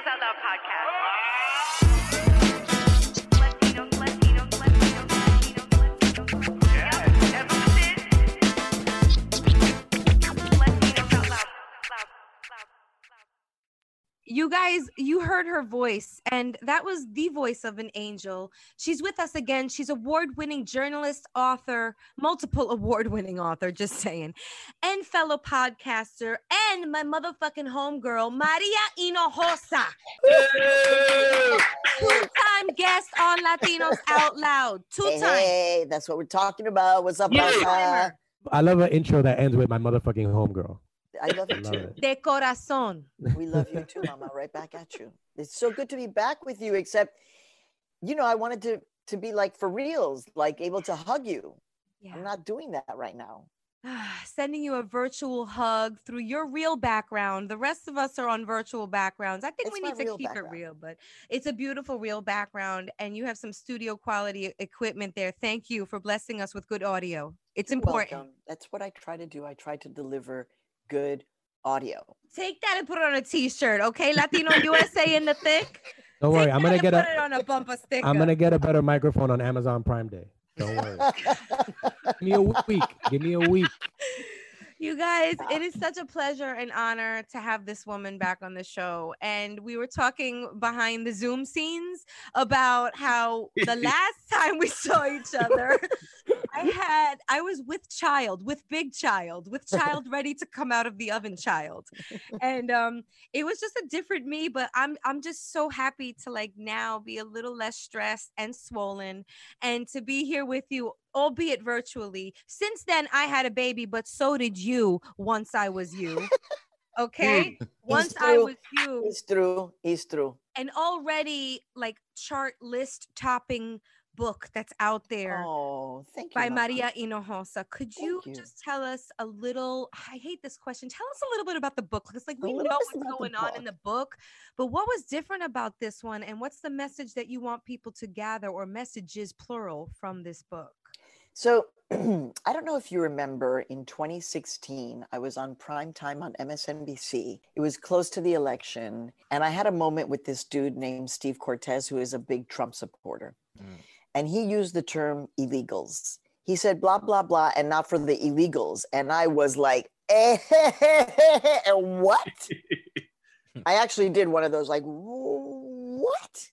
The Out Loud podcast. You guys, you heard her voice, and that was the voice of an angel. She's with us again. She's award-winning journalist, author, multiple award-winning author, just saying, and fellow podcaster, and my motherfucking homegirl, Maria Hinojosa, two-time guest on Latinos Out Loud, two-time. Hey, that's what we're talking about. What's up, Yeah. I love an intro that ends with my motherfucking homegirl. I love I you love too. it. De corazón. We love you too, Mama. Right back at you. It's so good to be back with you. Except, you know, I wanted to to be like for reals, like able to hug you. Yeah. I'm not doing that right now. Sending you a virtual hug through your real background. The rest of us are on virtual backgrounds. I think It's we need to real keep it real, but it's a beautiful real background, and you have some studio quality equipment there. Thank you for blessing us with good audio. It's You're important. welcome. That's what I try to do. I try to deliver good audio. Take that and put it on a t-shirt, okay? Latino USA in the thick. Don't Take worry, I'm gonna and get put a it on a bumper sticker. I'm gonna get a better microphone on Amazon Prime Day. Don't worry. Give me a week. Give me a week. You guys, it is such a pleasure and honor to have this woman back on the show. And we were talking behind the Zoom scenes about how the last time we saw each other, I had I was with child, with big child, with child ready to come out of the oven child. And um it was just a different me, but I'm I'm just so happy to like now be a little less stressed and swollen and to be here with you albeit virtually. Since then, I had a baby, but so did you once I was you. Okay. Hmm. once I was you, It's true. It's true. an already like chart list topping book that's out there Oh, thank you. by Mama. Maria Hinojosa. Could you, you. just tell us a little? I hate this question. Tell us a little bit about the book because, like, we know what is what's about the going on in the book, but what was different about this one, and what's the message that you want people to gather, or messages plural, from this book? So I don't know if you remember in 2016, I was on prime time on MSNBC. It was close to the election. And I had a moment with this dude named Steve Cortes, who is a big Trump supporter. Mm. And he used the term illegals. He said, blah, blah, blah, and not for the illegals. And I was like, eh, eh, eh, eh what? I actually did one of those, like, what?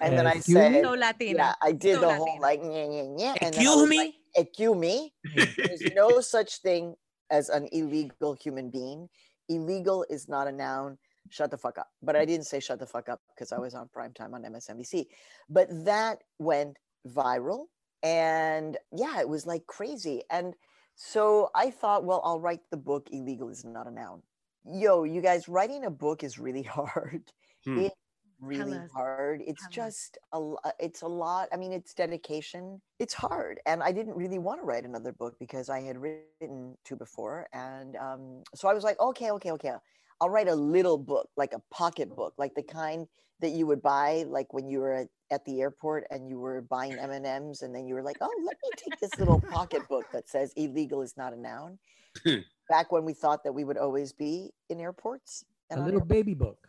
And then I said, So Latina. yeah, I did So the whole like, yeah, yeah, yeah. And then I Excuse was me? like, excuse me. There's no such thing as an illegal human being. Illegal is not a noun. Shut the fuck up. But I didn't say shut the fuck up because I was on prime time on MSNBC. But that went viral. And yeah, it was like crazy. And so I thought, well, I'll write the book Illegal is Not a Noun. Yo, you guys, writing a book is really hard. Hmm. It's really us. hard. It's Tell us. just a lo- it's a lot. I mean, it's dedication. It's hard. And I didn't really want to write another book because I had written two before. And um, so I was like, okay, okay, okay. I'll write a little book, like a pocket book, like the kind that you would buy like when you were at, at the airport and you were buying M&Ms and then you were like, "Oh, let me take this little pocket book that says illegal is not a noun." Back when we thought that we would always be in airports. A and on little air- baby book.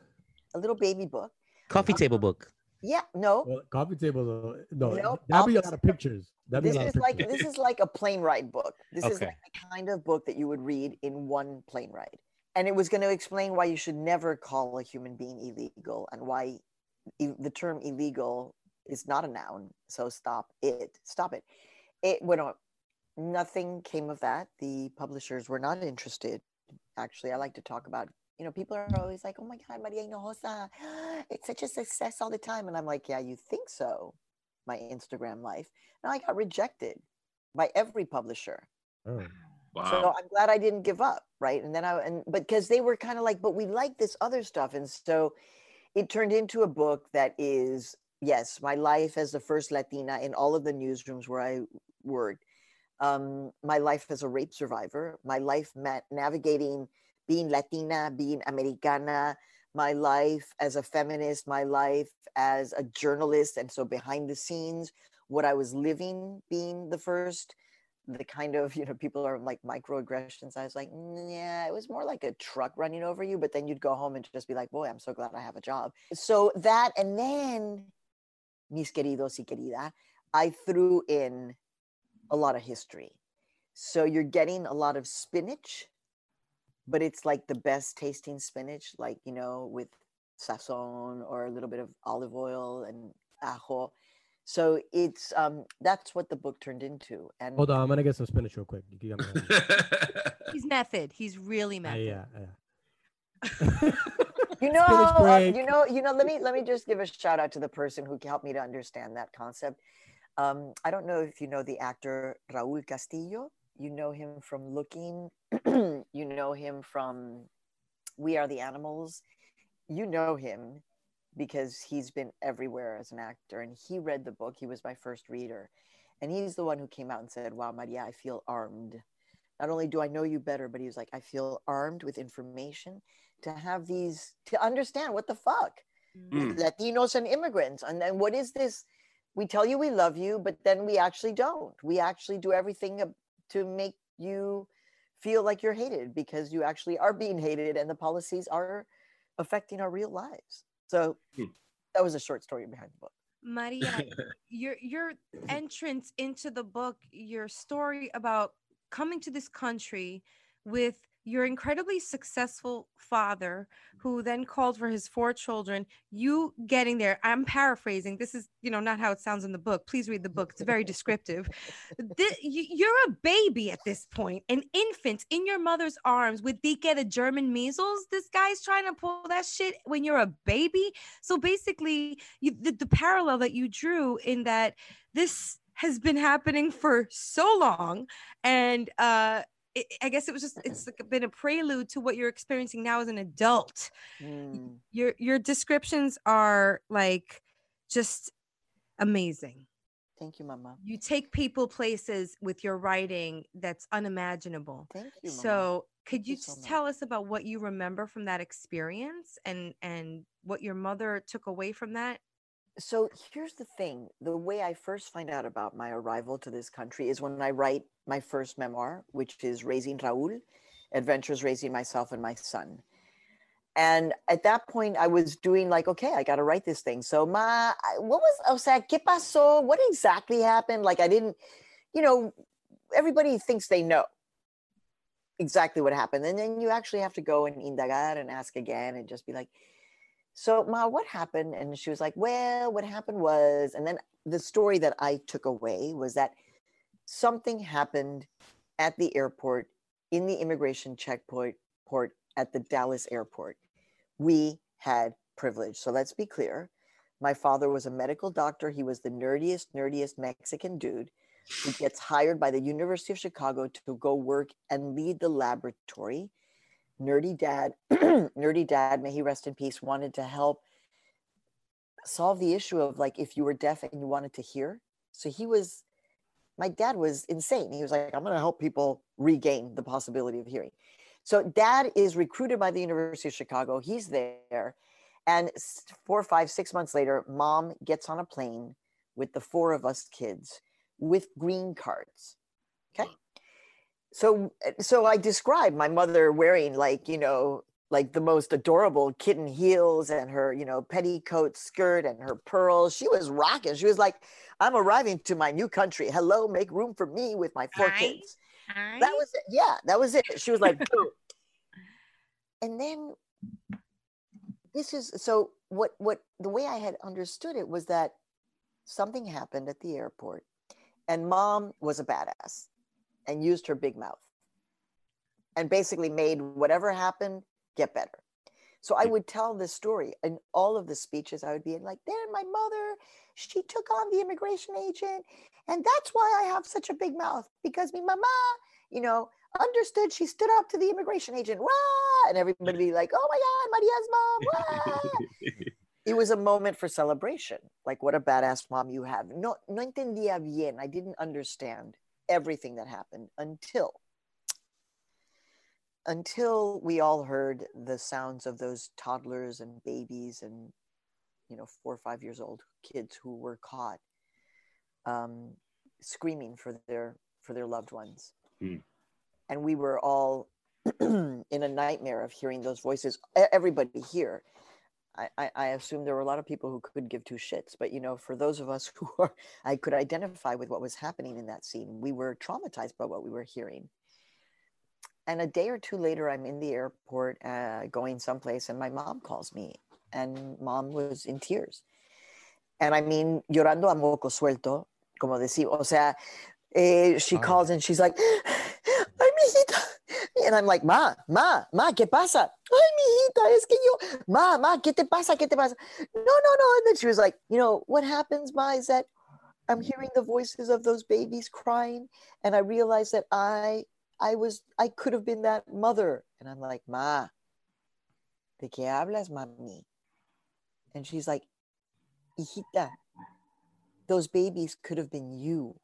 a little baby book. Coffee table book. Yeah, no. Well, coffee table. No, Nope, that'd be a lot of pictures. That'd be This a lot is of like this is like a plane ride book. This is like the kind of book that you would read in one plane ride. And it was going to explain why you should never call a human being illegal and why i- the term illegal is not a noun. So stop it. Stop it. It went on. Nothing came of that. The publishers were not interested. Actually, I like to talk about, you know, people are always like, oh my God, Maria Hinojosa, it's such a success all the time. And I'm like, yeah, you think so, my Instagram life. And I got rejected by every publisher. Oh. Wow. So I'm glad I didn't give up, right? And then I and but because they were kind of like, but we like this other stuff, and so it turned into a book that is yes, my life as the first Latina in all of the newsrooms where I worked, um, my life as a rape survivor, my life ma- navigating being Latina, being Americana, my life as a feminist, my life as a journalist, and so behind the scenes, what I was living, being the first the kind of you know people are like microaggressions. I was like "Mm, yeah it was more like a truck running over you but then you'd go home and just be like boy i'm so glad i have a job. So that and then mis queridos y querida i threw in a lot of history. So you're getting a lot of spinach but it's like the best tasting spinach like you know with sazon or a little bit of olive oil and ajo so it's um that's what the book turned into and Hold on, I'm gonna get some spinach real quick. You got. He's method. He's really Uh, method. yeah, yeah. you know uh, you know you know let me let me just give a shout out to the person who helped me to understand that concept um i don't know if you know the actor raul castillo you know him from looking you know him from we are the animals. You know him because he's been everywhere as an actor and he read the book. He was my first reader. And he's the one who came out and said wow maria i feel armed. Not only do i know you better but he was like i feel armed with information to have these to understand what the fuck Mm. latinos and immigrants and then what is this? We tell you we love you but then we actually don't. We actually do everything ab- to make you feel like you're hated because you actually are being hated and the policies are affecting our real lives so Hmm. that was a short story behind the book Maria, your your entrance into the book, your story about coming to this country with your incredibly successful father who then called for his four children you getting there i'm paraphrasing this is you know not how it sounds in the book please read the book it's very descriptive. Thi- you- you're a baby at this point an infant in your mother's arms with Dike the german measles? This guy's trying to pull that shit when you're a baby? So basically you, the, the parallel that you drew in that this has been happening for so long and uh it, i guess it was just it's like been a prelude to what you're experiencing now as an adult Mm. your your descriptions are like just amazing thank you mama you take people places with your writing that's unimaginable thank you mama. so could Thank you you so just much. tell us about what you remember from that experience and and what your mother took away from that so here's the thing the way i first find out about my arrival to this country is when i write my first memoir which is raising raul adventures raising myself and my son. And at that point i was doing like okay i got to write this thing. So ma what was sea qué pasó? What exactly happened? Like i didn't you know everybody thinks they know exactly what happened. And then you actually have to go and indagar and ask again and just be like so ma what happened? And she was like well what happened was and then the story that i took away was that something happened at the airport in the immigration checkpoint port at the dallas airport. We had privilege. So let's be clear. My father was a medical doctor. He was the nerdiest nerdiest mexican dude who gets hired by the university of chicago to go work and lead the laboratory nerdy dad, nerdy dad, may he rest in peace, wanted to help solve the issue of like if you were deaf and you wanted to hear. So he was, my dad was insane. He was like, I'm going to help people regain the possibility of hearing. So dad is recruited by the University of Chicago. He's there. And four, five, six months later, mom gets on a plane with the four of us kids with green cards. Okay so eh, so i described my mother wearing like you know like the most adorable kitten heels and her, you know, petticoat skirt and her pearls. She was rocking. She was like, I'm arriving to my new country. Hello, make room for me with my four Hi. kids. That was it. Yeah, that was it. She was like, and then this is so what what the way I had understood it was that something happened at the airport and mom was a badass and used her big mouth and basically made whatever happened get better. So I mm. would tell this story in all of the speeches. I would be like, there, my mother, she took on the immigration agent. And that's why I have such a big mouth because me mama, you know, understood she stood up to the immigration agent. Wah! And everybody be like, oh my God, Maria's mom. It was a moment for celebration. Like, what a badass mom you have. No, no entendía bien. I didn't understand everything that happened until until we all heard the sounds of those toddlers and babies and you know four or five years old kids who were caught um, screaming for their for their loved ones Hmm. and we were all in a nightmare of hearing those voices everybody here I, I, assume there were a lot of people who could give two shits but you know for those of us who are i could identify with what was happening in that scene we were traumatized by what we were hearing. And a day or two later i'm in the airport uh, going someplace and my mom calls me and mom was in tears. And i mean llorando a moco suelto como decir o sea eh, she Ay. calls and she's like ay mijita. And i'm like ma ma ma qué pasa? Ay mijita es que yo ma ma qué te pasa qué te pasa no no no and then she was like you know what happens ma is that i'm hearing the voices of those babies crying and i realized that i I was, I could have been that mother. And I'm like, Ma, ¿de qué hablas, mami? And she's like, hijita, those babies could have been you.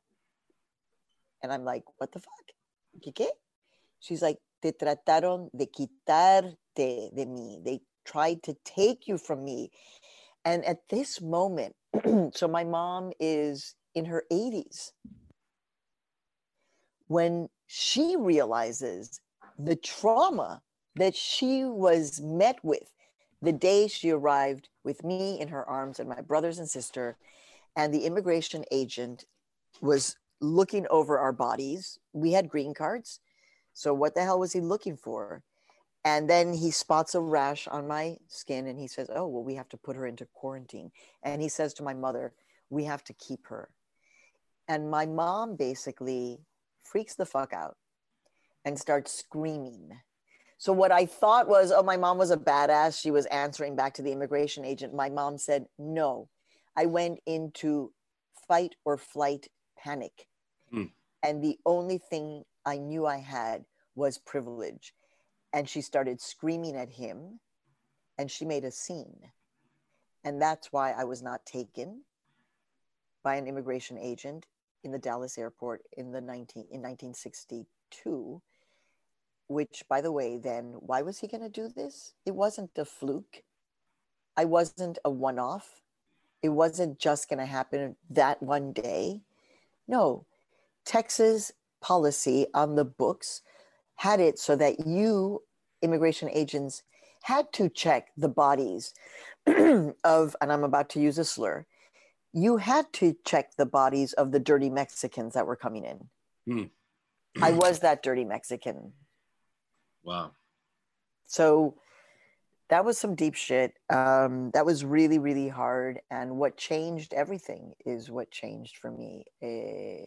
And I'm like, what the fuck? ¿Qué qué? She's like, te trataron de quitarte de mí. They tried to take you from me. And at this moment, so my mom is in her 80s when she realizes the trauma that she was met with the day she arrived with me in her arms and my brothers and sister and the immigration agent was looking over our bodies we had green cards so what the hell was he looking for and then he spots a rash on my skin and he says oh well we have to put her into quarantine and he says to my mother we have to keep her and my mom basically freaks the fuck out and starts screaming. So what I thought was, oh, my mom was a badass. She was answering back to the immigration agent. My mom said, no. I went into fight or flight panic. Hmm. And the only thing I knew I had was privilege. And she started screaming at him and she made a scene. And that's why I was not taken by an immigration agent in the Dallas airport in the 19 in 1962 which by the way then why was he going to do this? It wasn't a fluke. I wasn't a one off it wasn't just going to happen that one day. No. Texas policy on the books had it so that you immigration agents had to check the bodies of and i'm about to use a slur you had to check the bodies of the dirty Mexicans that were coming in. Hmm. I was that dirty Mexican. Wow. So that was some deep shit. Um, that was really, really hard. And what changed everything is what changed for me. Eh,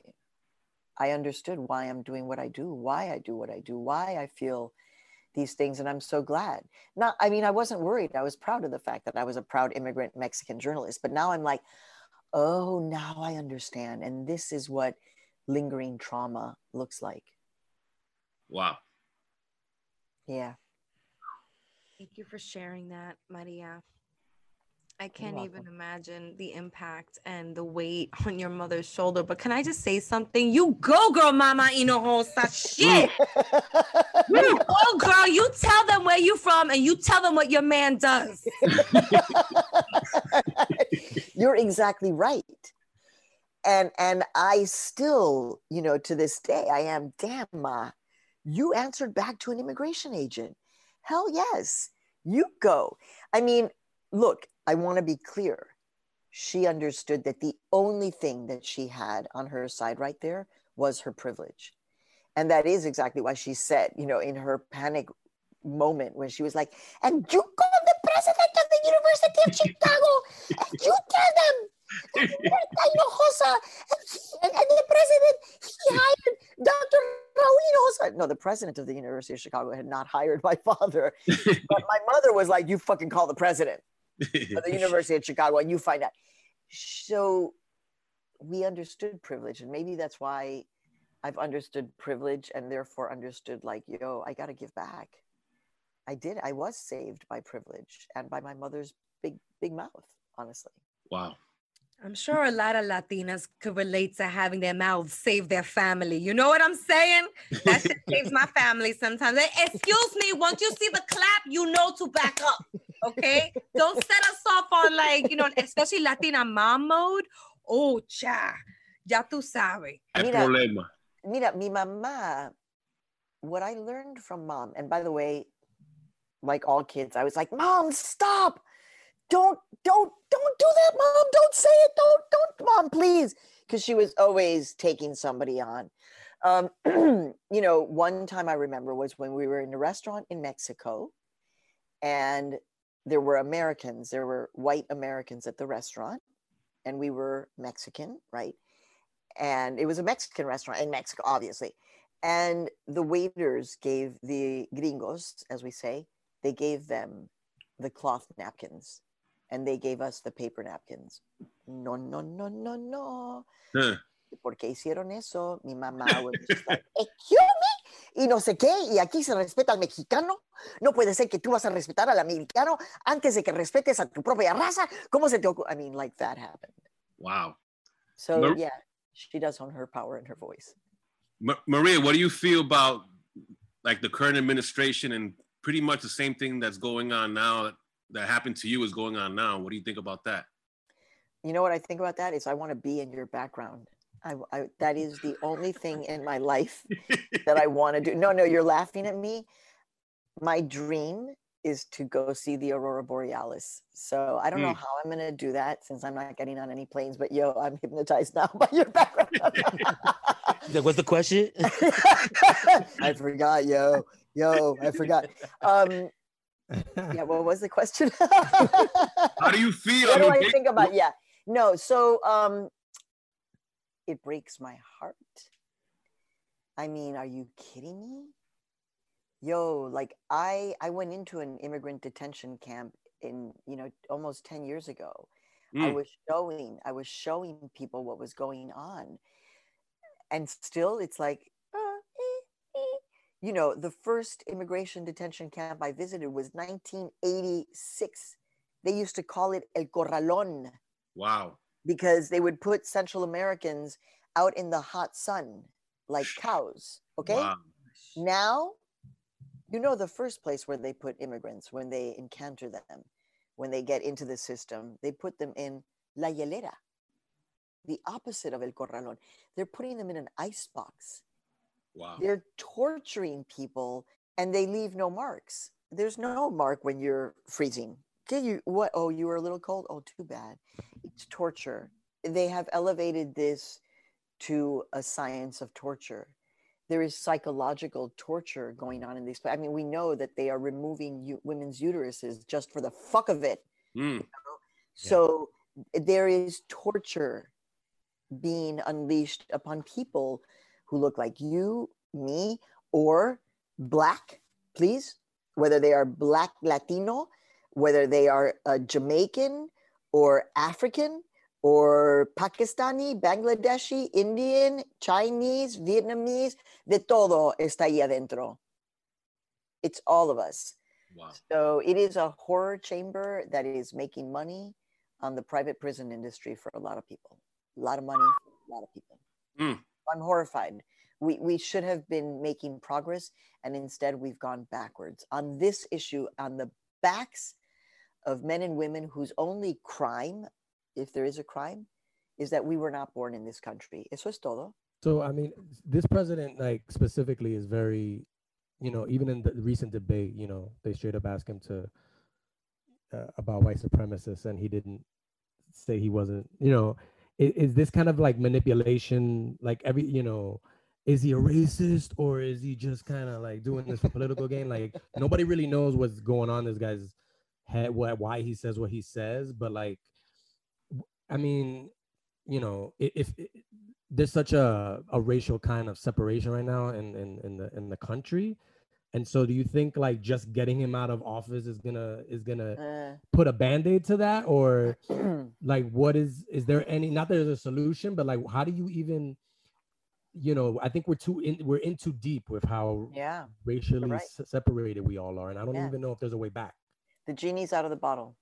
I understood why I'm doing what I do, why I do what I do, why I feel these things. And I'm so glad. Not, I mean, I wasn't worried. I was proud of the fact that I was a proud immigrant Mexican journalist. But now I'm like, oh, now I understand. And this is what lingering trauma looks like. Wow. Yeah. Thank you for sharing that, Maria. I can't even imagine the impact and the weight on your mother's shoulder. But can I just say something? You go, girl, mama in a Hinojosa. Shit. You go, girl. You tell them where you from and you tell them what your man does. You're exactly right. And and I still, you know, to this day, I am damn ma. You answered back to an immigration agent. Hell yes. You go. I mean, look, I want to be clear. She understood that the only thing that she had on her side right there was her privilege. And that is exactly why she said, you know, in her panic moment when she was like, and you call the president of the University of Chicago and you tell them Hinojosa and, and, and the president, he hired Dr. Raul Hinojosa. No, the president of the University of Chicago had not hired my father. But my mother was like, you fucking call the president of the University of Chicago and you find out. So we understood privilege, and maybe that's why I've understood privilege and therefore understood like, yo, I got to give back. I did. I was saved by privilege and by my mother's big, big mouth, honestly. wow. I'm sure a lot of Latinas could relate to having their mouths save their family. You know what I'm saying? That shit saves my family sometimes. Hey, excuse me, once you see the clap, you know to back up. Okay? Don't set us off on like, you know, especially Latina mom mode. Oh, cha. Ya tú sabes. Hay Mira. problema. Mira, mi mamá, what I learned from mom, and by the way, like all kids, I was like, Mom, stop. Don't, don't, don't do that, Mom. Don't say it. Don't, don't, Mom, please. Because she was always taking somebody on. Um, you know, one time I remember was when we were in a restaurant in Mexico and there were Americans, there were white Americans at the restaurant, and we were Mexican, right? and it was a Mexican restaurant in Mexico, obviously. And the waiters gave the gringos, as we say, they gave them the cloth napkins and they gave us the paper napkins. No, no, no, no, no. Huh. ¿Por qué hicieron eso? Mi mamá was just like, excuse me, y no sé qué, y aquí se respeta al mexicano. No puede ser que tú vas a respetar al americano antes de que respetes a tu propia raza. ¿Cómo se te ocurre? I mean, like that happened. Wow. So, Mar- yeah, she does own her power and her voice. Ma- Maria, what do you feel about like the current administration and pretty much the same thing that's going on now that happened to you is going on now? What do you think about that? You know what I think about that is I want to be in your background. I, I that is the only thing in my life that I want to do. No, no, you're laughing at me. My dream is to go see the aurora borealis. So I don't know Hmm. how I'm going to do that since I'm not getting on any planes. But yo, I'm hypnotized now by your background. Like, what's the question? I forgot, yo, yo, I forgot. Um, yeah, what was the question? How do you feel? what do I think about? Yeah, no. So um, it breaks my heart. I mean, are you kidding me? Yo, like I I went into an immigrant detention camp in you know almost ten years ago. I Mm. was showing I was showing people what was going on, and still it's like. uh, eh, eh. You know, the first immigration detention camp I visited was 1986 they used to call it El Corralón Wow. Because they would put Central Americans out in the hot sun like cows. Okay. Wow. Now, you know, the first place where they put immigrants when they encounter them, when they get into the system, they put them in La Hielera, the opposite of El Corralón. They're putting them in an ice box. Wow. They're torturing people and they leave no marks. There's no mark when you're freezing. Okay, you what? Oh, you were a little cold. Oh, too bad. It's torture. They have elevated this to a science of torture. There is psychological torture going on in these. I mean, we know that they are removing u- women's uteruses just for the fuck of it. Mm. So there is torture being unleashed upon people who look like you, me, or black, please, whether they are black Latino, whether they are uh, Jamaican or African or Pakistani, Bangladeshi, Indian, Chinese, Vietnamese, de todo está ahí adentro. It's all of us. Wow. So it is a horror chamber that is making money on the private prison industry for a lot of people. A lot of money for a lot of people. Mm. I'm horrified. We, we should have been making progress, and instead we've gone backwards on this issue on the backs of men and women whose only crime, if there is a crime, is that we were not born in this country. Eso es todo. So I mean, this president, like specifically, is very you know, even in the recent debate, you know, they straight up asked him to uh, about white supremacists, and he didn't say he wasn't. You know, is, is this kind of like manipulation? Like every, you know, is he a racist or is he just kind of like doing this for political gain? Like nobody really knows what's going on this guy's head, what why he says what he says, but like, i mean, you know, if, if there's such a, a racial kind of separation right now in, in in the in the country, and so do you think like just getting him out of office is gonna is gonna Uh, put a band-aid to that? Or like what is is there any not that there's a solution but like how do you even you know i think we're too in we're in too deep with how yeah, racially right. se- separated we all are and i don't Yeah. even know if there's a way back the genie's out of the bottle.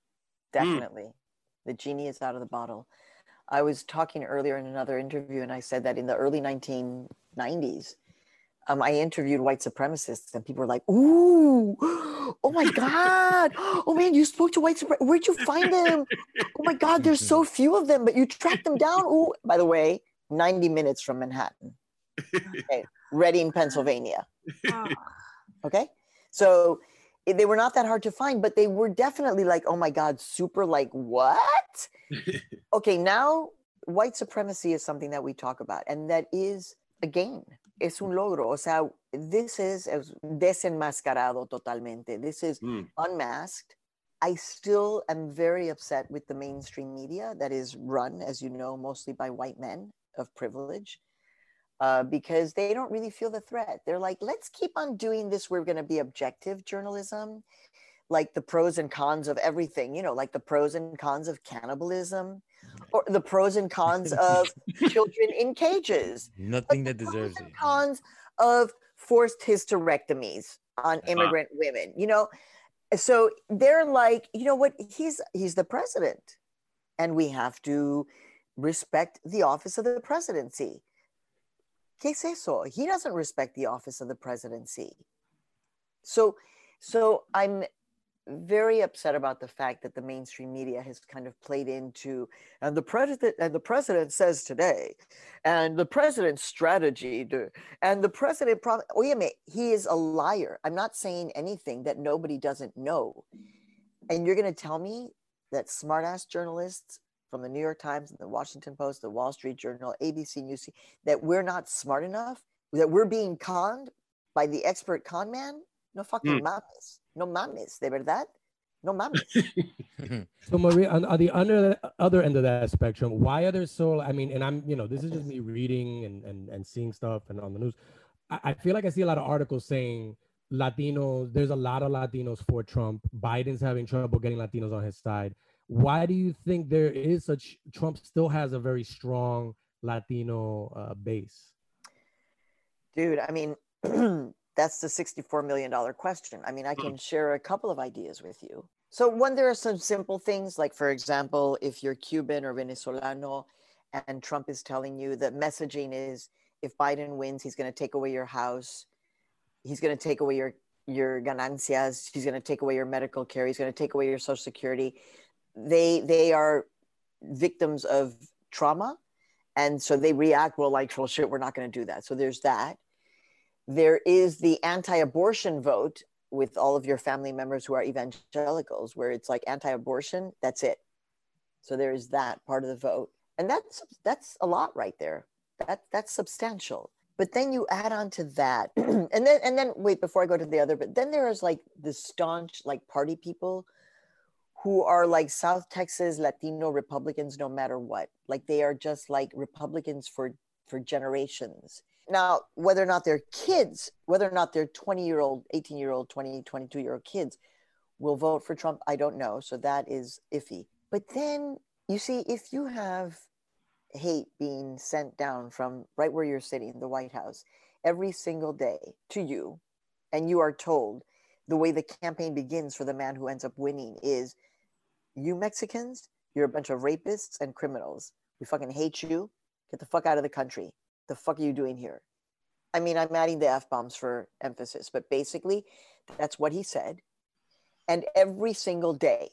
Definitely. The genie is out of the bottle. I was talking earlier in another interview, and I said that in the early 1990s, um, I interviewed white supremacists, and people were like, Ooh, oh my God. Oh man, you spoke to white supremacists. Where'd you find them? Oh my God, there's so few of them, but you tracked them down. Ooh, by the way, 90 minutes from Manhattan, okay. Reading, Pennsylvania. Oh, Okay. So i- they were not that hard to find, but they were definitely like, oh my God, super like, what? okay, now white supremacy is something that we talk about, and that is a gain. Es un logro. O sea, this is es desenmascarado totalmente. This is Mm. unmasked. I still am very upset with the mainstream media that is run, as you know, mostly by white men of privilege, uh, because they don't really feel the threat. They're like, let's keep on doing this. We're going to be objective journalism, like the pros and cons of everything, you know, like the pros and cons of cannibalism or the pros and cons of children in cages. Nothing that deserves it. cons of forced hysterectomies on immigrant women you know? So they're like you know what? He's he's the president and we have to respect the office of the presidency ¿Qué es eso? He doesn't respect the office of the presidency. So, so I'm very upset about the fact that the mainstream media has kind of played into and the president and the president says today and the president's strategy to, and the president prob- Óyeme, he is a liar i'm not saying anything that nobody doesn't know and you're going to tell me that smartass journalists from the new york times and the washington post the wall street journal abc news that we're not smart enough that we're being conned by the expert con man? No fucking hmm. mames. No mames de verdad. No mames. So maria on, on the under other end of that spectrum why are there so i mean and i'm you know this is just me reading and and, and seeing stuff and on the news. I, I feel like i see a lot of articles saying latinos there's a lot of latinos for trump. Biden's having trouble getting latinos on his side why do you think there is such trump still has a very strong latino uh, base Dude, I mean, that's the $64 million question. I mean, I can share a couple of ideas with you. So, one, there are some simple things, like, for example, if you're Cuban or Venezolano and Trump is telling you that messaging is if Biden wins, he's going to take away your house, he's going to take away your your ganancias, he's going to take away your medical care, he's going to take away your social security. They they are victims of trauma. And so they react well like well shit we're not going to do that. So there's that. There is the anti-abortion vote with all of your family members who are evangelicals where it's like anti-abortion that's it. So there is that part of the vote. And that's that's a lot right there. That that's substantial. But then you add on to that and then and then wait before i go to the other but then there is like the staunch like party people who are like South Texas Latino Republicans no matter what. Like they are just like Republicans for for generations. Now, whether or not they're kids, whether or not they're 20 year old, 18 year old, 20, 22 year old kids will vote for Trump, I don't know. So that is iffy. But then you see, if you have hate being sent down from right where you're sitting, the White House, every single day to you, and you are told the way the campaign begins for the man who ends up winning is you Mexicans, you're a bunch of rapists and criminals. We fucking hate you. Get the fuck out of the country. The fuck are you doing here? I mean, I'm adding the F bombs for emphasis, but basically, that's what he said. And every single day,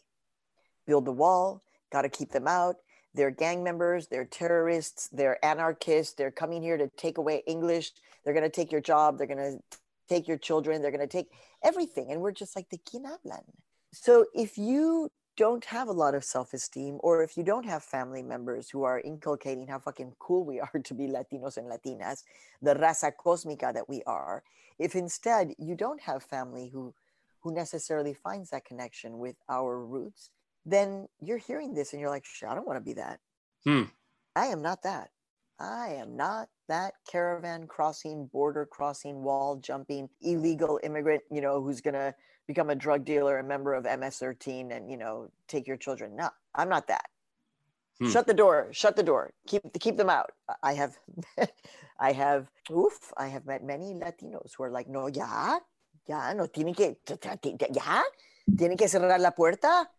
build the wall, got to keep them out. They're gang members, they're terrorists, they're anarchists, they're coming here to take away English, they're going to take your job, they're going to take your children. They're going to take everything. And we're just like, ¿de quién hablan? So if you don't have a lot of self-esteem or if you don't have family members who are inculcating how fucking cool we are to be latinos and latinas the raza cosmica that we are if instead you don't have family who who necessarily finds that connection with our roots then you're hearing this and you're like i don't want to be that Hmm. i am not that i am not that caravan crossing border crossing wall jumping illegal immigrant you know who's gonna become a drug dealer, a member of MS-13, and you know take your children. No, I'm not that. Hmm. Shut the door. Shut the door. Keep keep them out. I have, I have, oof, I have met many Latinos who are like, no, ya, ya, no tiene que, ya, tiene que cerrar la puerta,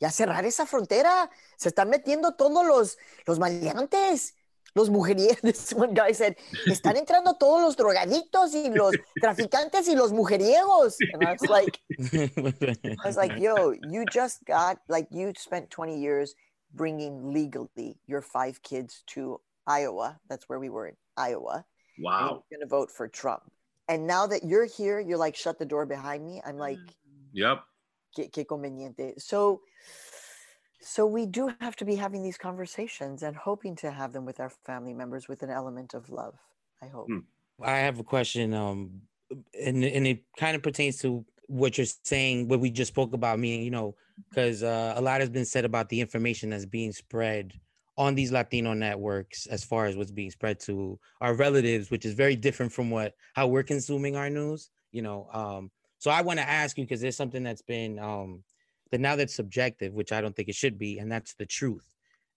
ya cerrar esa frontera. Se están metiendo todos los los maleantes. Los mujeriegos, this one guy said, están entrando todos los drogadictos y los traficantes y los mujeriegos. And I was like, I was like, yo, you just got, like, you spent 20 years bringing legally your five kids to Iowa. That's where we were in Iowa. Wow. you're going to vote for Trump. And now that you're here, you're like, shut the door behind me. I'm like, Yep. que, que conveniente. So, so we do have to be having these conversations and hoping to have them with our family members with an element of love. I hope. Hmm. I have a question, um, and and it kind of pertains to what you're saying, what we just spoke about. Me, you know, because uh, a lot has been said about the information that's being spread on these Latino networks, as far as what's being spread to our relatives, which is very different from what how we're consuming our news. You know, um, so I want to ask you because there's something that's been um, that now that's subjective, which I don't think it should be, and that's the truth,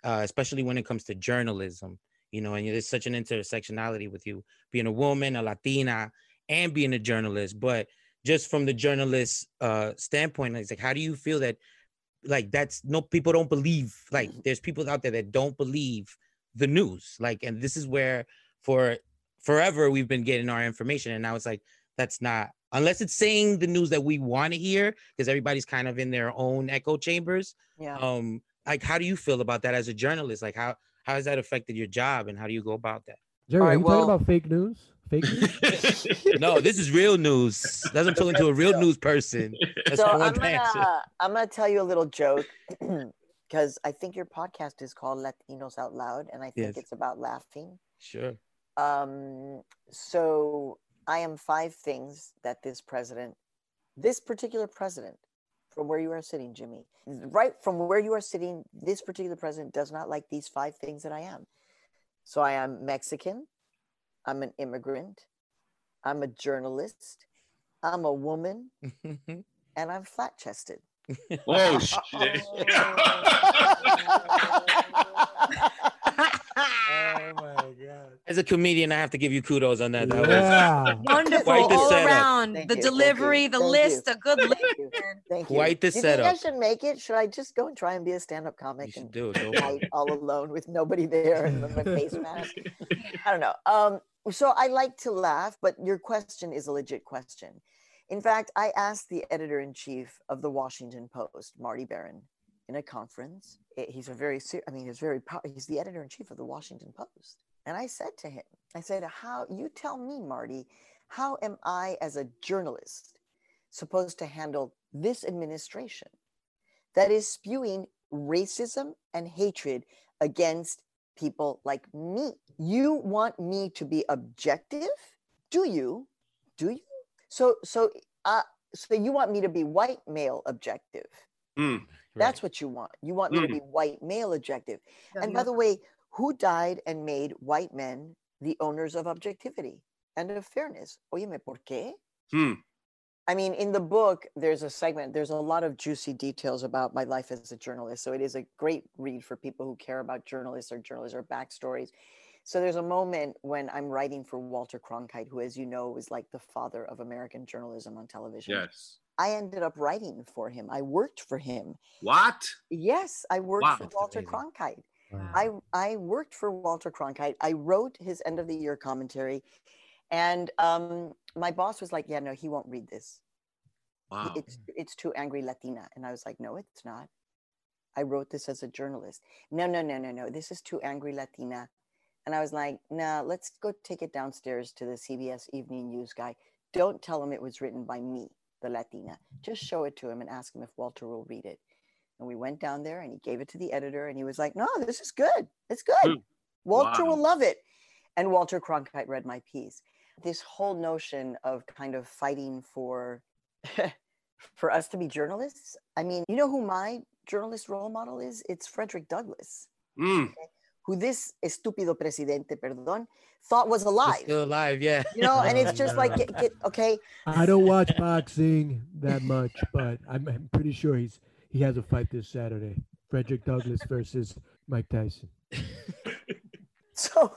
uh, especially when it comes to journalism you know, and there's such an intersectionality with you being a woman, a Latina, and being a journalist. But just from the journalist uh standpoint, it's like, how do you feel that like that's no people don't believe like there's people out there that don't believe the news. Like, and this is where for forever we've been getting our information. And now it's like that's not unless it's saying the news that we want to hear, because everybody's kind of in their own echo chambers Yeah. um like how do you feel about that as a journalist like how how has that affected your job and how do you go about that Jerry, All are you well- talking about fake news? Fake news? no this is real news that's i'm talking to a real news person that's so I I'm gonna, answer. I'm gonna tell you a little joke because I think your podcast is called Latinos Out Loud, and I think Yes. it's about laughing. sure Um, so I am five things that this president, this particular president, from where you are sitting, Jimmy, right from where you are sitting, this particular president does not like these five things that I am. So I am Mexican, I'm an immigrant, I'm a journalist, I'm a woman, and I'm flat chested. Oh shit. my god. as a comedian i have to give you kudos on that, that was Yeah. Wonderful Quite the all setup. around. Thank the you, thank delivery, the thank you. list, a good list. Thank you. man. Thank you. Quite the Do you think I should make it? Should I just go and try and be a stand-up comic you should and do it go for night it. all alone with nobody there and with my face mask? I don't know. Um, so I like to laugh, but your question is a legit question. In fact, I asked the editor-in-chief of the Washington Post, Marty Baron, in a conference. He's a very, I mean, he's very, pow- he's the editor-in-chief of the Washington Post. And I said to him, I said, how, you tell me, Marty, how am I as a journalist supposed to handle this administration that is spewing racism and hatred against people like me. You want me to be objective? Do you? Do you? So so uh so you want me to be white male objective. Hmm. That's what you want. You want me to be white male objective. And by the way, who died and made white men the owners of objectivity and of fairness? Óyeme, ¿por qué? Hmm. I mean, in the book, there's a segment, there's a lot of juicy details about my life as a journalist. So it is a great read for people who care about journalists or journalists or backstories. So there's a moment when I'm writing for Walter Cronkite, who, as you know, is like the father of American journalism on television. Yes. I ended up writing for him. I worked for him. What? Yes, I worked Wow. for Walter amazing. Cronkite. Wow. I I worked for Walter Cronkite. I wrote his end of the year commentary, and um, my boss was like, "Yeah, no, he won't read this. Wow. It's it's too angry Latina." And I was like, "No, it's not. I wrote this as a journalist. No, no, no, no, no. This is too angry Latina." And I was like, "Nah, let's go take it downstairs to the CBS Evening News guy. don't tell him it was written by me, the Latina. Just show it to him and ask him if Walter will read it. And we went down there and he gave it to the editor and he was like, no, this is good. It's good. Hmm. Walter Wow. will love it. And Walter Cronkite read my piece. This whole notion of kind of fighting for for us to be journalists. I mean, you know who my journalist role model is? It's Frederick Douglass, Mm. who this estúpido presidente, perdón, thought was He's alive. still alive, yeah. You know, and it's just like, get, get, okay, I don't watch boxing that much, but I'm, I'm pretty sure he's he has a fight this Saturday. Frederick Douglass versus Mike Tyson. So,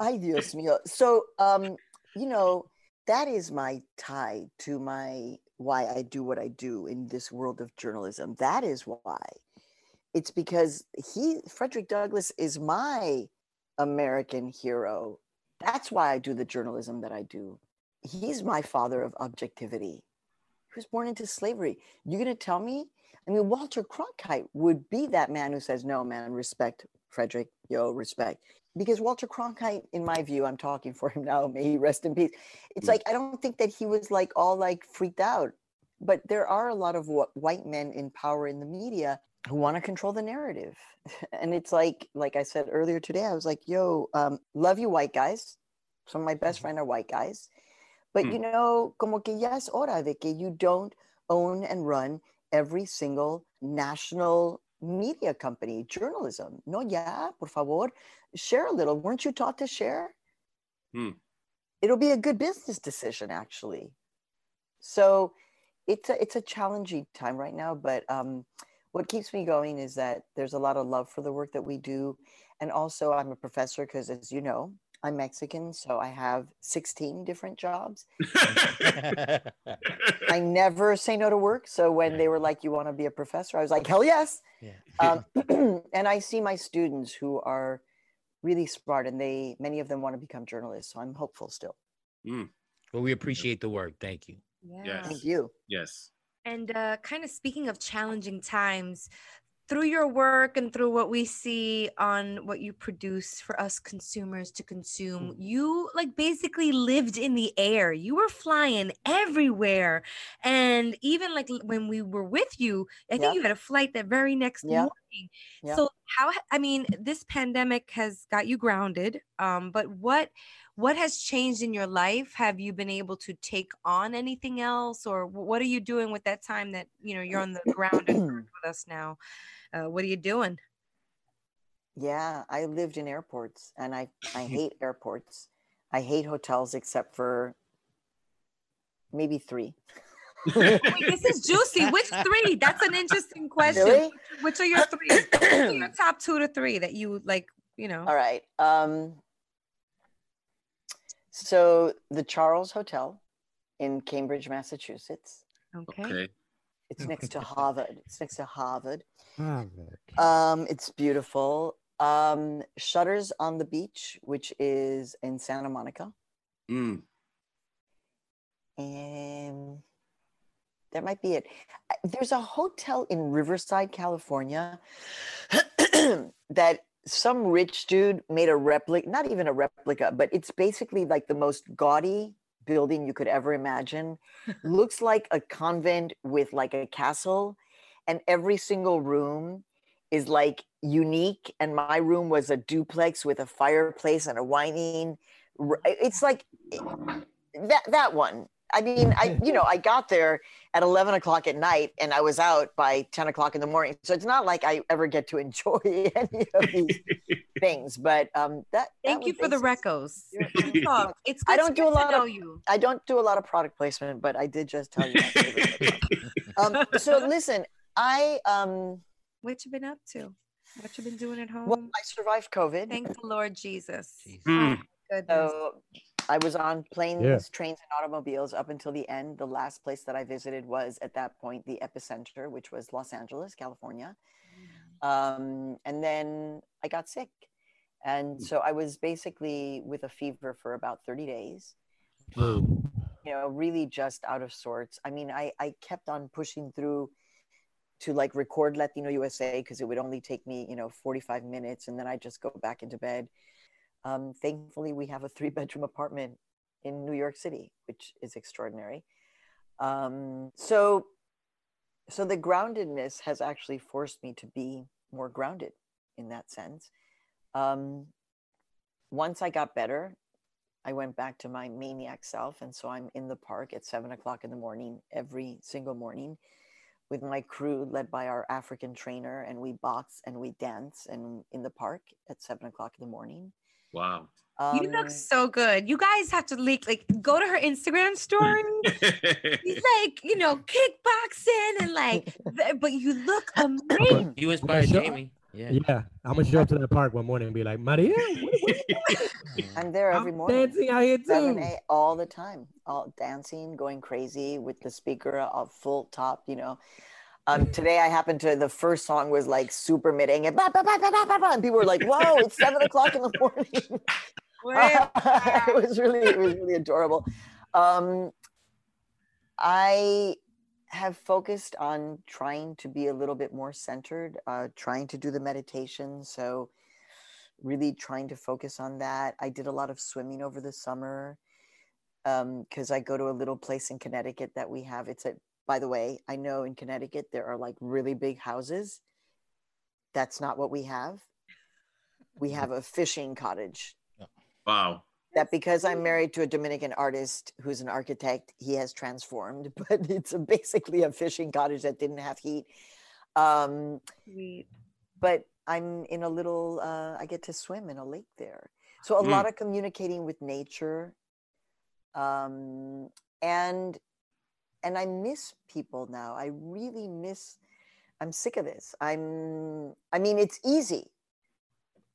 ay Dios mío. So, um, you know, that is my tie to my why I do what I do in this world of journalism. That is why. It's because he, Frederick Douglass, is my American hero. That's why I do the journalism that I do. He's my father of objectivity. He was born into slavery. You're going to tell me? I mean, Walter Cronkite would be that man who says, No, man, respect, Frederick, yo, respect because Walter Cronkite, in my view, I'm talking for him now, may he rest in peace. It's Mm. like, I don't think that he was like all like freaked out, but there are a lot of wh- white men in power in the media who want to control the narrative. And it's like, like I said earlier today, I was like, yo, um, love you, white guys. Some of my best friends are white guys. But Mm. you know, como que ya es hora de que you don't own and run every single national media company, journalism. No, yeah, por favor, share a little. Weren't you taught to share? Hmm. It'll be a good business decision, actually. So it's a, it's a challenging time right now, but um, what keeps me going is that there's a lot of love for the work that we do. And also, I'm a professor because, as you know, I'm Mexican, so I have 16 different jobs. I never say no to work. So when they were like, "You want to be a professor?" I was like, "Hell yes!" Yeah. Um, and I see my students who are really smart, and they many of them want to become journalists. So I'm hopeful still. Well, we appreciate the work. Thank you. Yeah. Yes. Thank you. yes. And uh, kind of speaking of challenging times, through your work and through what we see on what you produce for us consumers to hmm. consume, you like basically lived in the air. You were flying everywhere. And even like when we were with you, I think Yeah. you had a flight that very next Yeah. Yeah. So how I mean, this pandemic has got you grounded. Um, but what what has changed in your life? Have you been able to take on anything else, or what are you doing with that time that you know you're on the ground with us now? Uh, what are you doing? Yeah, I lived in airports, and I I hate airports. I hate hotels except for maybe three. Wait, this is juicy. Which three? That's an interesting question. Really? Which are your three? Are your top two to three that you like? You know. All right. Um, so the Charles Hotel in Cambridge, Massachusetts. Okay. Okay. It's next to Harvard. It's next to Harvard. Harvard. Um, it's beautiful. Um, Shutters on the Beach, which is in Santa Monica. Mm. And that might be it. There's a hotel in Riverside, California that some rich dude made a replica, not even a replica, but it's basically like the most gaudy building you could ever imagine. Looks like a convent with like a castle, and every single room is like unique. And my room was a duplex with a fireplace and a whining. It's like that that one. I mean, I you know I got there at eleven o'clock at night and I was out by ten o'clock in the morning. So it's not like I ever get to enjoy any of these things. But um, that. that Thank you for the recos. You're- It's I don't do a lot of- you. I don't do a lot of product placement, but I did just tell you. My favorite hotel. um, so listen, I um, What you been up to? What you been doing at home? well, I survived COVID. Thank the Lord Jesus. Jeez. Mm. Goodness. So I was on planes, Yeah. trains, and automobiles up until the end. The last place that I visited was at that point the epicenter, which was Los Angeles, California. Um, and then I got sick. And so I was basically with a fever for about 30 days, Boom. you know, really just out of sorts. I mean, I, I kept on pushing through to like record Latino USA because it would only take me, you know, 45 minutes and then I just go back into bed. Um, thankfully, we have a three bedroom apartment in New York City, which is extraordinary. Um, so, so the groundedness has actually forced me to be more grounded in that sense. Um, once I got better, I went back to my maniac self. And so I'm in the park at seven o'clock in the morning, every single morning, with my crew led by our African trainer. And we box and we dance and in the park at seven o'clock in the morning. Wow. you look Um, so good. You guys have to leak like go to her Instagram story. He's like, you know, kickboxing and like, but you look amazing. You inspired sure. Jamie. Yeah. Yeah, I'm gonna show up to the park one morning and be like, Maria, what, what, I'm there every I'm morning. dancing out here too. eight, all the time, all dancing, going crazy with the speaker a full top, you know. Um, today I happened to the first song was like super mid and people were like, "Whoa, it's seven o'clock in the morning." it was really, it was really adorable. Um, I have focused on trying to be a little bit more centered, uh, trying to do the meditation. So, really trying to focus on that. I did a lot of swimming over the summer because I go to a little place in Connecticut that we have. It's a, by the way, I know in Connecticut there are like really big houses. That's not what we have. We have a fishing cottage wow. that because I'm married to a Dominican artist who's an architect, he has transformed, but it's a, basically a fishing cottage that didn't have heat. Um, Sweet. but I'm in a little, uh, I get to swim in a lake there. So a Mm. lot of communicating with nature. Um, and, and I miss people now. I really miss, I'm sick of this. I'm, I mean, it's easy.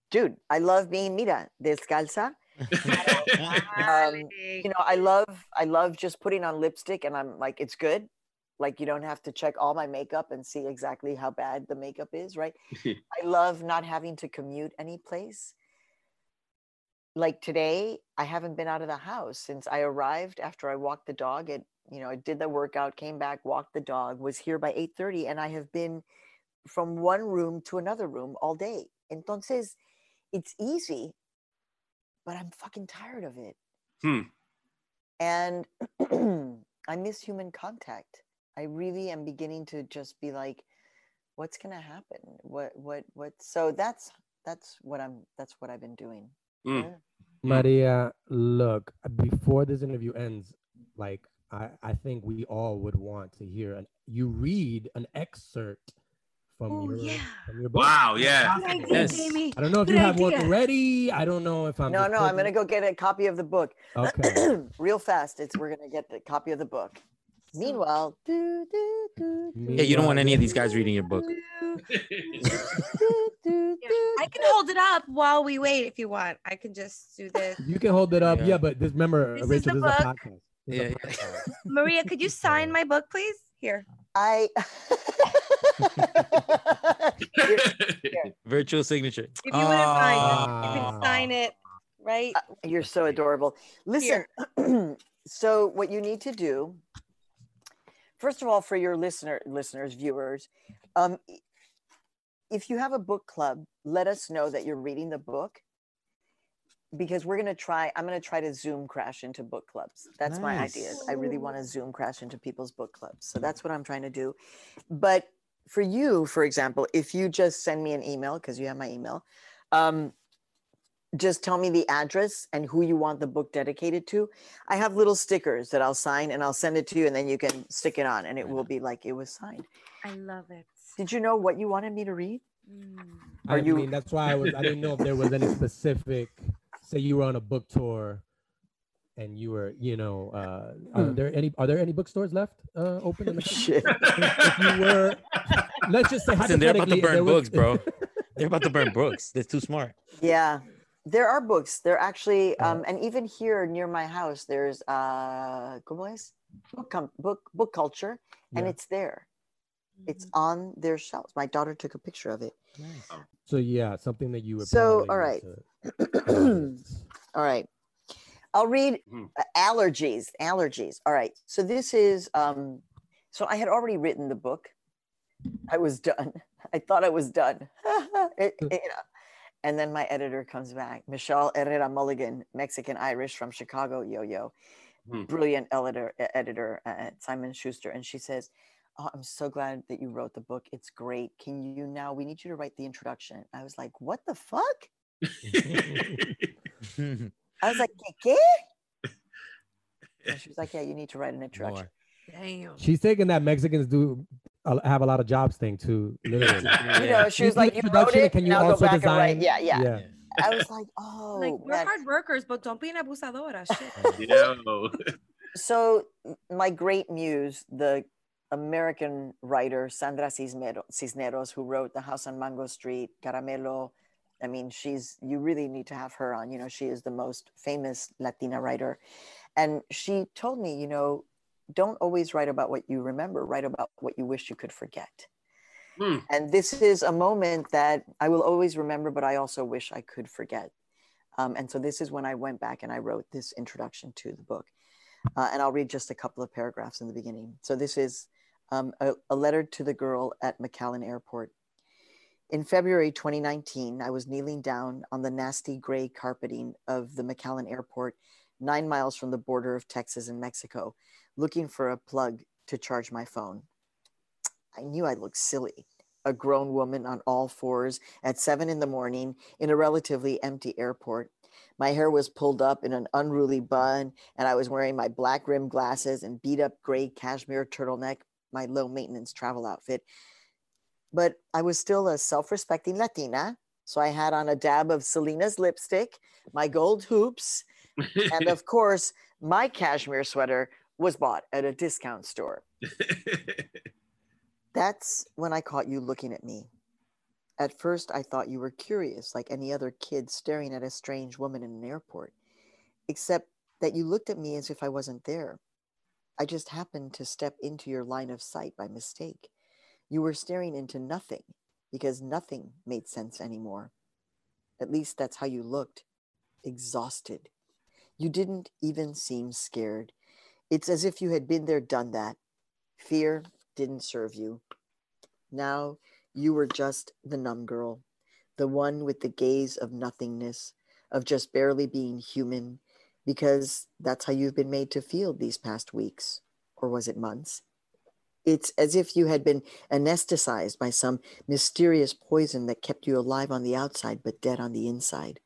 Dude, I love being, mira, descalza. Um, you know i love i love just putting on lipstick and i'm like it's good like you don't have to check all my makeup and see exactly how bad the makeup is right i love not having to commute any place like today i haven't been out of the house since i arrived after i walked the dog at you know i did the workout came back walked the dog was here by 8.30 and i have been from one room to another room all day entonces it's easy but i'm fucking tired of it Hmm. and I miss human contact. I really am beginning to just be like, what's gonna happen? What what what? So that's that's what I'm that's what I've been doing. Mm. Yeah. Maria, look, before this interview ends, like I, I think we all would want to hear an you read an excerpt from Oh, your yeah. from your book. Wow. Yeah. Idea, Yes. I don't know if you Good have one idea. ready. I don't know if I'm No, just no, I'm gonna go get a copy of the book. Okay. Real fast. It's we're gonna get the copy of the book. Meanwhile, do, do, do, do, Yeah, you don't want any of these guys reading your book. I can hold it up while we wait if you want. I can just do this. You can hold it up. Yeah. Yeah, but just remember, This is Rachel, the this is a podcast. This is a Yeah, yeah. Maria, could you sign my book, please? Here. I Virtual signature. If you wouldn't mind, Ah. you can sign it, right? You're so adorable. Listen, so what you need to do, first of all, for your listener, listeners, viewers, um, if you have a book club, let us know that you're reading the book because we're going to try, I'm going to try to Zoom crash into book clubs. That's my idea. I really want to Zoom crash into people's book clubs. So that's what I'm trying to do. But for you, for example, if you just send me an email, because you have my email, um, just tell me the address and who you want the book dedicated to. I have little stickers that I'll sign and I'll send it to you, and then you can stick it on, and it will be like it was signed. I love it. Did you know what you wanted me to read? Mm. I Are you- mean, that's why I was. I didn't know if there was any specific. Say you were on a book tour, and you were, you know, uh, are Hmm. there any? Are there any bookstores left uh, open? In the? Shit. if you were, let's just say Listen, they're about to hypothetically, if there burn was- books, bro. They're about to burn books. They're too smart. Yeah, there are books. There actually, Oh. um, and even here near my house, there's uh, ¿cómo es? Book, com- book, book culture, and Yeah. it's there. It's on their shelves. My daughter took a picture of it. So yeah, something that you would. So, probably all want right. to- All right. I'll read Mhm. uh, allergies. Allergies. All right. So this is um so I had already written the book. I was done. I thought I was done. It- you know. And then my editor comes back, Michelle Herrera Mulligan, Mexican Irish from Chicago, yo yo, Hmm. brilliant editor, editor at Simon Schuster. And she says, Oh, I'm so glad that you wrote the book. It's great. Can you now? We need you to write the introduction. I was like, What the fuck? I was like, ¿Qué? qué? And she was like, Yeah, you need to write an introduction. More. Damn. She's taking that Mexicans do uh, have a lot of jobs thing too. Literally. You know, she was like, You wrote introduction, it. Can you now go also back and write. design? Yeah, yeah, yeah. I was like, Oh, like we're man. hard workers, but don't be an abusadora. Shit. So my great muse, the American writer Sandra Cisneros, who wrote The House on Mango Street, Caramelo. I mean, she's you really need to have her on. You know, she is the most famous Latina writer, and she told me, you know, don't always write about what you remember. Write about what you wish you could forget. Hmm. And this is a moment that I will always remember, but I also wish I could forget. Um, and so this is when I went back and I wrote this introduction to the book. Uh, and I'll read just a couple of paragraphs in the beginning. So this is um, a, a letter to the girl at McAllen Airport. In February 2019, I was kneeling down on the nasty gray carpeting of the McAllen Airport, nine miles from the border of Texas and Mexico, looking for a plug to charge my phone. I knew I looked silly. A grown woman on all fours at seven in the morning in a relatively empty airport. My hair was pulled up in an unruly bun, and I was wearing my black rimmed glasses and beat up gray cashmere turtleneck, my low maintenance travel outfit. But I was still a self respecting Latina. So I had on a dab of Selena's lipstick, my gold hoops, and of course, my cashmere sweater was bought at a discount store. That's when I caught you looking at me. At first, I thought you were curious, like any other kid staring at a strange woman in an airport, except that you looked at me as if I wasn't there. I just happened to step into your line of sight by mistake. You were staring into nothing because nothing made sense anymore. At least that's how you looked exhausted. You didn't even seem scared. It's as if you had been there, done that. Fear didn't serve you. Now you were just the numb girl, the one with the gaze of nothingness, of just barely being human, because that's how you've been made to feel these past weeks, or was it months? It's as if you had been anesthetized by some mysterious poison that kept you alive on the outside but dead on the inside.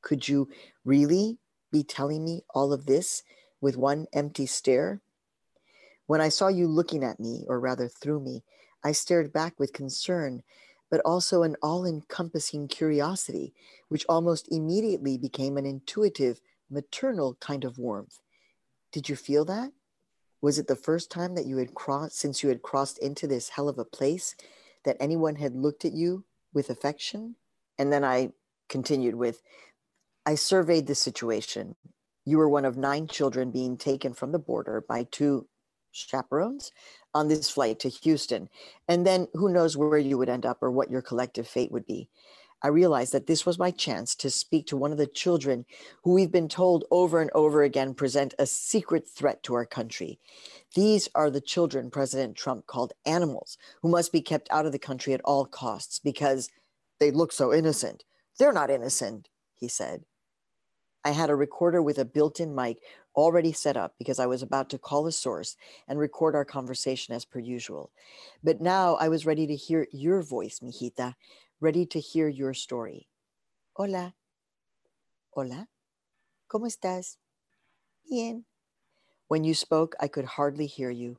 Could you really be telling me all of this with one empty stare? When I saw you looking at me, or rather through me, I stared back with concern, but also an all encompassing curiosity, which almost immediately became an intuitive, maternal kind of warmth. Did you feel that? Was it the first time that you had crossed, since you had crossed into this hell of a place, that anyone had looked at you with affection? And then I continued with, I surveyed the situation. You were one of nine children being taken from the border by two chaperones on this flight to Houston. And then who knows where you would end up or what your collective fate would be. I realized that this was my chance to speak to one of the children who we've been told over and over again present a secret threat to our country. These are the children President Trump called animals who must be kept out of the country at all costs because they look so innocent. They're not innocent, he said. I had a recorder with a built in mic already set up because I was about to call a source and record our conversation as per usual. But now I was ready to hear your voice, mijita, ready to hear your story. Hola. Hola. ¿Cómo estás? Bien. When you spoke, I could hardly hear you.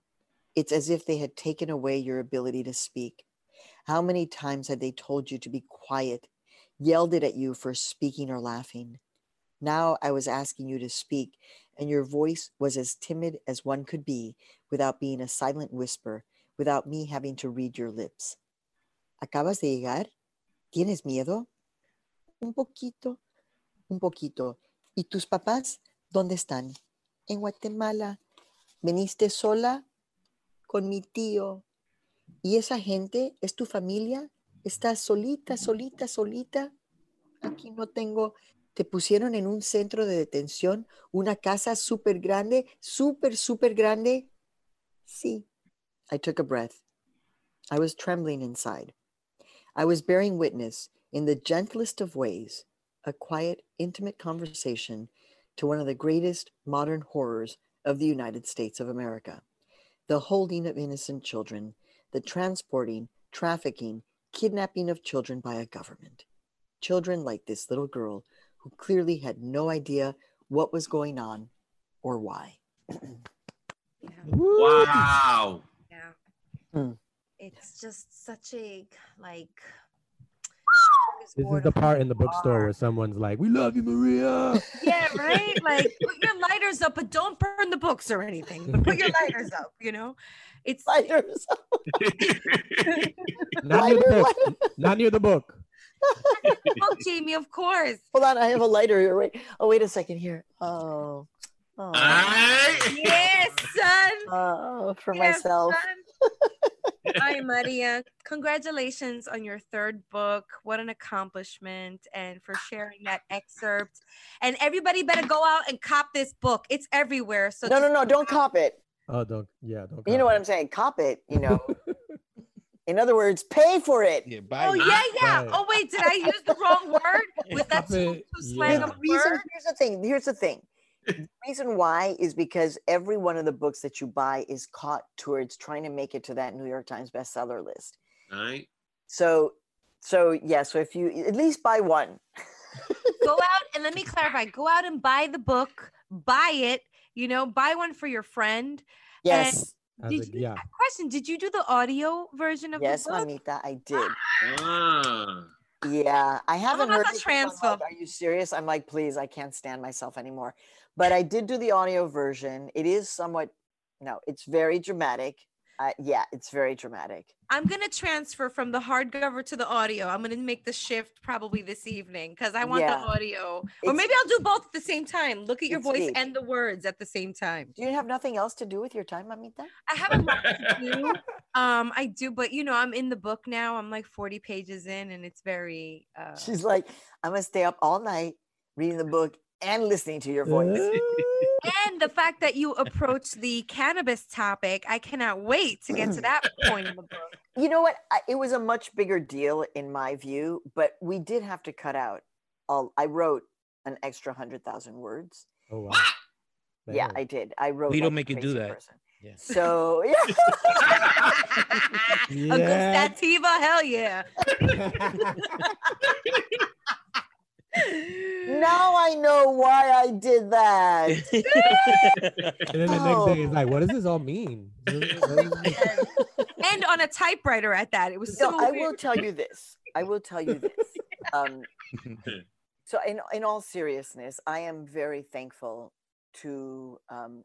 It's as if they had taken away your ability to speak. How many times had they told you to be quiet, yelled it at you for speaking or laughing? Now I was asking you to speak, and your voice was as timid as one could be without being a silent whisper, without me having to read your lips. ¿Acabas de llegar? ¿Tienes miedo? Un poquito, un poquito. ¿Y tus papás dónde están? En Guatemala. ¿Veniste sola? Con mi tío. ¿Y esa gente es tu familia? ¿Estás solita, solita, solita? Aquí no tengo te pusieron en un centro de detención, una casa súper grande, súper, súper grande. Sí. I took a breath. I was trembling inside. I was bearing witness in the gentlest of ways, a quiet, intimate conversation to one of the greatest modern horrors of the United States of America the holding of innocent children, the transporting, trafficking, kidnapping of children by a government. Children like this little girl who clearly had no idea what was going on or why. Yeah. Wow. Yeah. Hmm. It's just such a like. This is the part in the bookstore where someone's like, "We love you, Maria." Yeah, right. Like put your lighters up, but don't burn the books or anything. But put your lighters up. You know, it's Lighters. Not near the Lighter, book. Not near the book. book, oh, Jamie. Of course. Hold on, I have a lighter here. Wait. Oh, wait a second here. Oh. Oh, Aight. Yes, son. oh for Yes, myself. Son. Hi, Maria. Congratulations on your third book. What an accomplishment. And for sharing that excerpt. And everybody better go out and cop this book. It's everywhere. So No, no, no, don't cop it. Oh, don't. Yeah, don't. You know what I'm saying? Cop it, you know. In other words, pay for it. Yeah, bye. Oh, yeah, yeah. Right. Oh, wait. Did I use the wrong word? Was that too, too slang yeah. of a word? here's the thing. Here's the thing. The reason why is because every one of the books that you buy is caught towards trying to make it to that New York Times bestseller list. Aight. So, so yeah. So if you at least buy one, Go out and let me clarify. Go out and buy the book. Buy it. You know, buy one for your friend. yes, As Did a- you, yeah. Question: Did you do the audio version of yes, the book? Yes, mamita, I did. Ah. Yeah, I haven't about heard the it 'cause transfer? like, Are you serious? I'm like, please, I can't stand myself anymore. But I did do the audio version. It is somewhat, no, it's very dramatic. Uh, yeah, it's very dramatic. I'm gonna transfer from the hardcover to the audio. I'm gonna make the shift probably this evening because I want Yeah. the audio, or maybe I'll do both at the same time. Look at your voice neat. and the words at the same time. Do you have nothing else to do with your time, Mamita? I have a lot to do. Um, I do, but you know, I'm in the book now. I'm like 40 pages in, and it's very. Uh, She's like, I'm gonna stay up all night reading the book and listening to your voice. and the fact that you approach the cannabis topic, I cannot wait to get to that point in the book. You know what? I, it was a much bigger deal in my view, but we did have to cut out. All, I wrote an extra hundred thousand words. Oh wow. Yeah, I did. I wrote. We don't like make you do that. person. Yeah. So yeah. A good Yeah. sativa, hell yeah. now I know why I did that. And then the next day, it's like, what does this all mean? What is this? and on a typewriter at that. It was so No, I will tell you this. I will tell you this. Um, so, in in all seriousness, I am very thankful to um,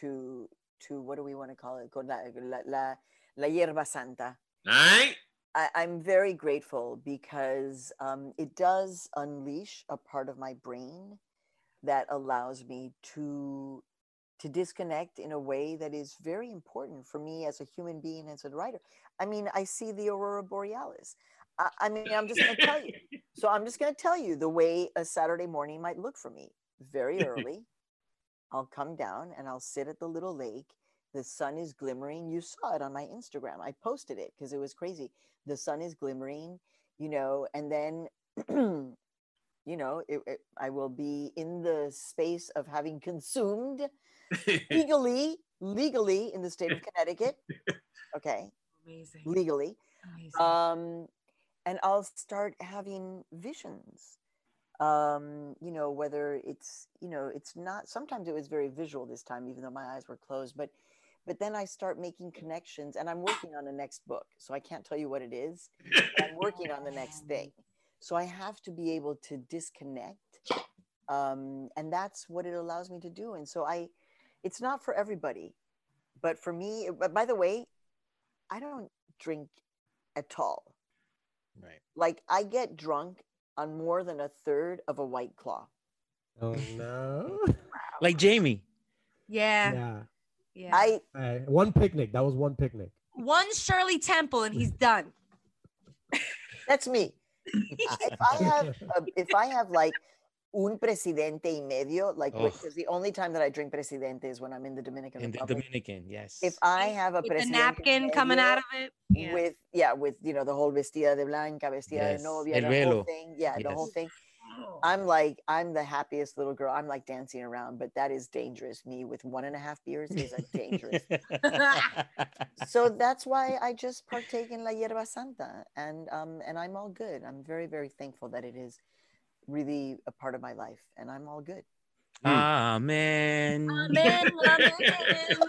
to to what do we want to call it? La, la, la, la hierba santa. Aight. I, I'm very grateful because um, it does unleash a part of my brain that allows me to to disconnect in a way that is very important for me as a human being as a writer. I mean, I see the aurora borealis. I, I mean, I'm just going to tell you. So I'm just going to tell you the way a Saturday morning might look for me. Very early, I'll come down and I'll sit at the little lake. The sun is glimmering. You saw it on my Instagram. I posted it because it was crazy. The sun is glimmering, you know, and then, you know, it, it, I will be in the space of having consumed legally, legally in the state of Connecticut. Okay, Amazing. legally Amazing. um, and I'll start having visions. Um, you know, whether it's you know, it's not. Sometimes it was very visual this time, even though my eyes were closed. But, but then I start making connections, and I'm working on the next book, so I can't tell you what it is. I'm working on the next thing, so I have to be able to disconnect, um, and that's what it allows me to do. And so I, it's not for everybody, but for me. But by the way, I don't drink at all. right. Like I get drunk on more than a third of a white claw. Oh no. Like Jamie. yeah. Yeah. Yeah. I All right, One picnic. That was one picnic. One Shirley Temple and he's done. that's me. If I have a, if I have like un presidente y medio, like Ugh. because the only time that I drink presidente is when I'm in the Dominican In the Dominican, yes. If I have a With the presidente napkin coming out of it. Yeah. with yeah, with you know the whole vestida de blanca, vestida Yes, de novia, el the whole thing. Yeah, the whole Yes. Thing. I'm like, I'm the happiest little girl. I'm like dancing around, but that is dangerous. Me with one and a half beers is like dangerous. so that's why I just partake in La Hierba Santa, and um, and I'm all good. I'm very very thankful that it is really a part of my life, and I'm all good. Amen. Amen, amen.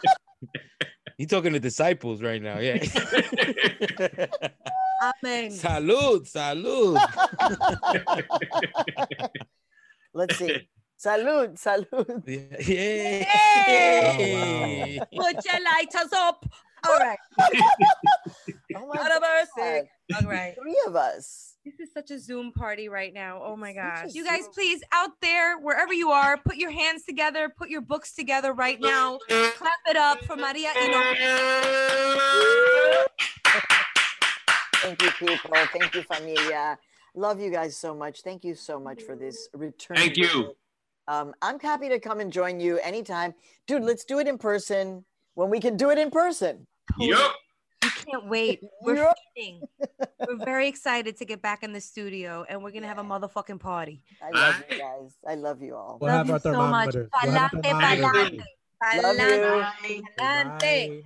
You talking to disciples right now, yeah. Amen. salud, salud. Let's see. Salud, salud. Yeah. Hey! Oh, Put your lighters up. All right. Oh my Anniversary. God. All right. Three of us. This is such a Zoom party right now. Oh my gosh. You guys, please, out there, wherever you are, put your hands together, put your books together right now. Clap it up for Maria Ino. Thank you, people. Thank you, familia. Love you guys so much. Thank you so much for this return. Thank you. Um, I'm happy to come and join you anytime. Dude, let's do it in person when we can do it in person. Yep. We can't wait. We're Yup. fighting. We're very excited to get back in the studio and we're gonna have a motherfucking party. I love you guys. I love you all. We'll Love you so much. thermometers. We'll have Pa'lante, thermometers. pa'lante. Pa'lante, pa'lante.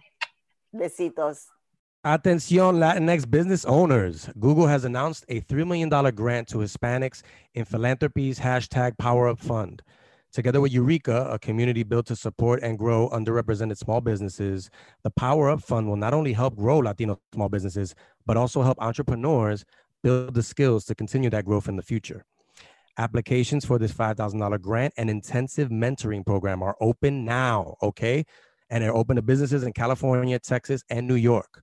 Besitos. Atención Latinx business owners. Google has announced a $3 million grant to Hispanics in philanthropy's hashtag Power Up Fund. Together with Eureka, a community built to support and grow underrepresented small businesses, the Power Up Fund will not only help grow Latino small businesses, but also help entrepreneurs build the skills to continue that growth in the future. Applications for this $5,000 grant and intensive mentoring program are open now, okay? And they're open to businesses in California, Texas, and New York.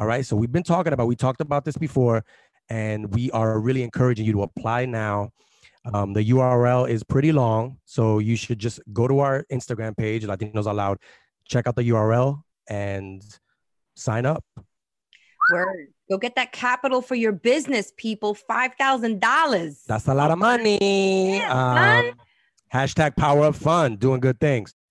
All right. So we've been talking about, we talked about this before, and we are really encouraging you to apply now. Um, the URL is pretty long. So you should just go to our Instagram page, Latinos Out Loud, check out the URL and sign up. Word. Go get that capital for your business, people. Five thousand dollars. That's a lot of money. Yeah. Um, hashtag Power Up Fund, doing good things.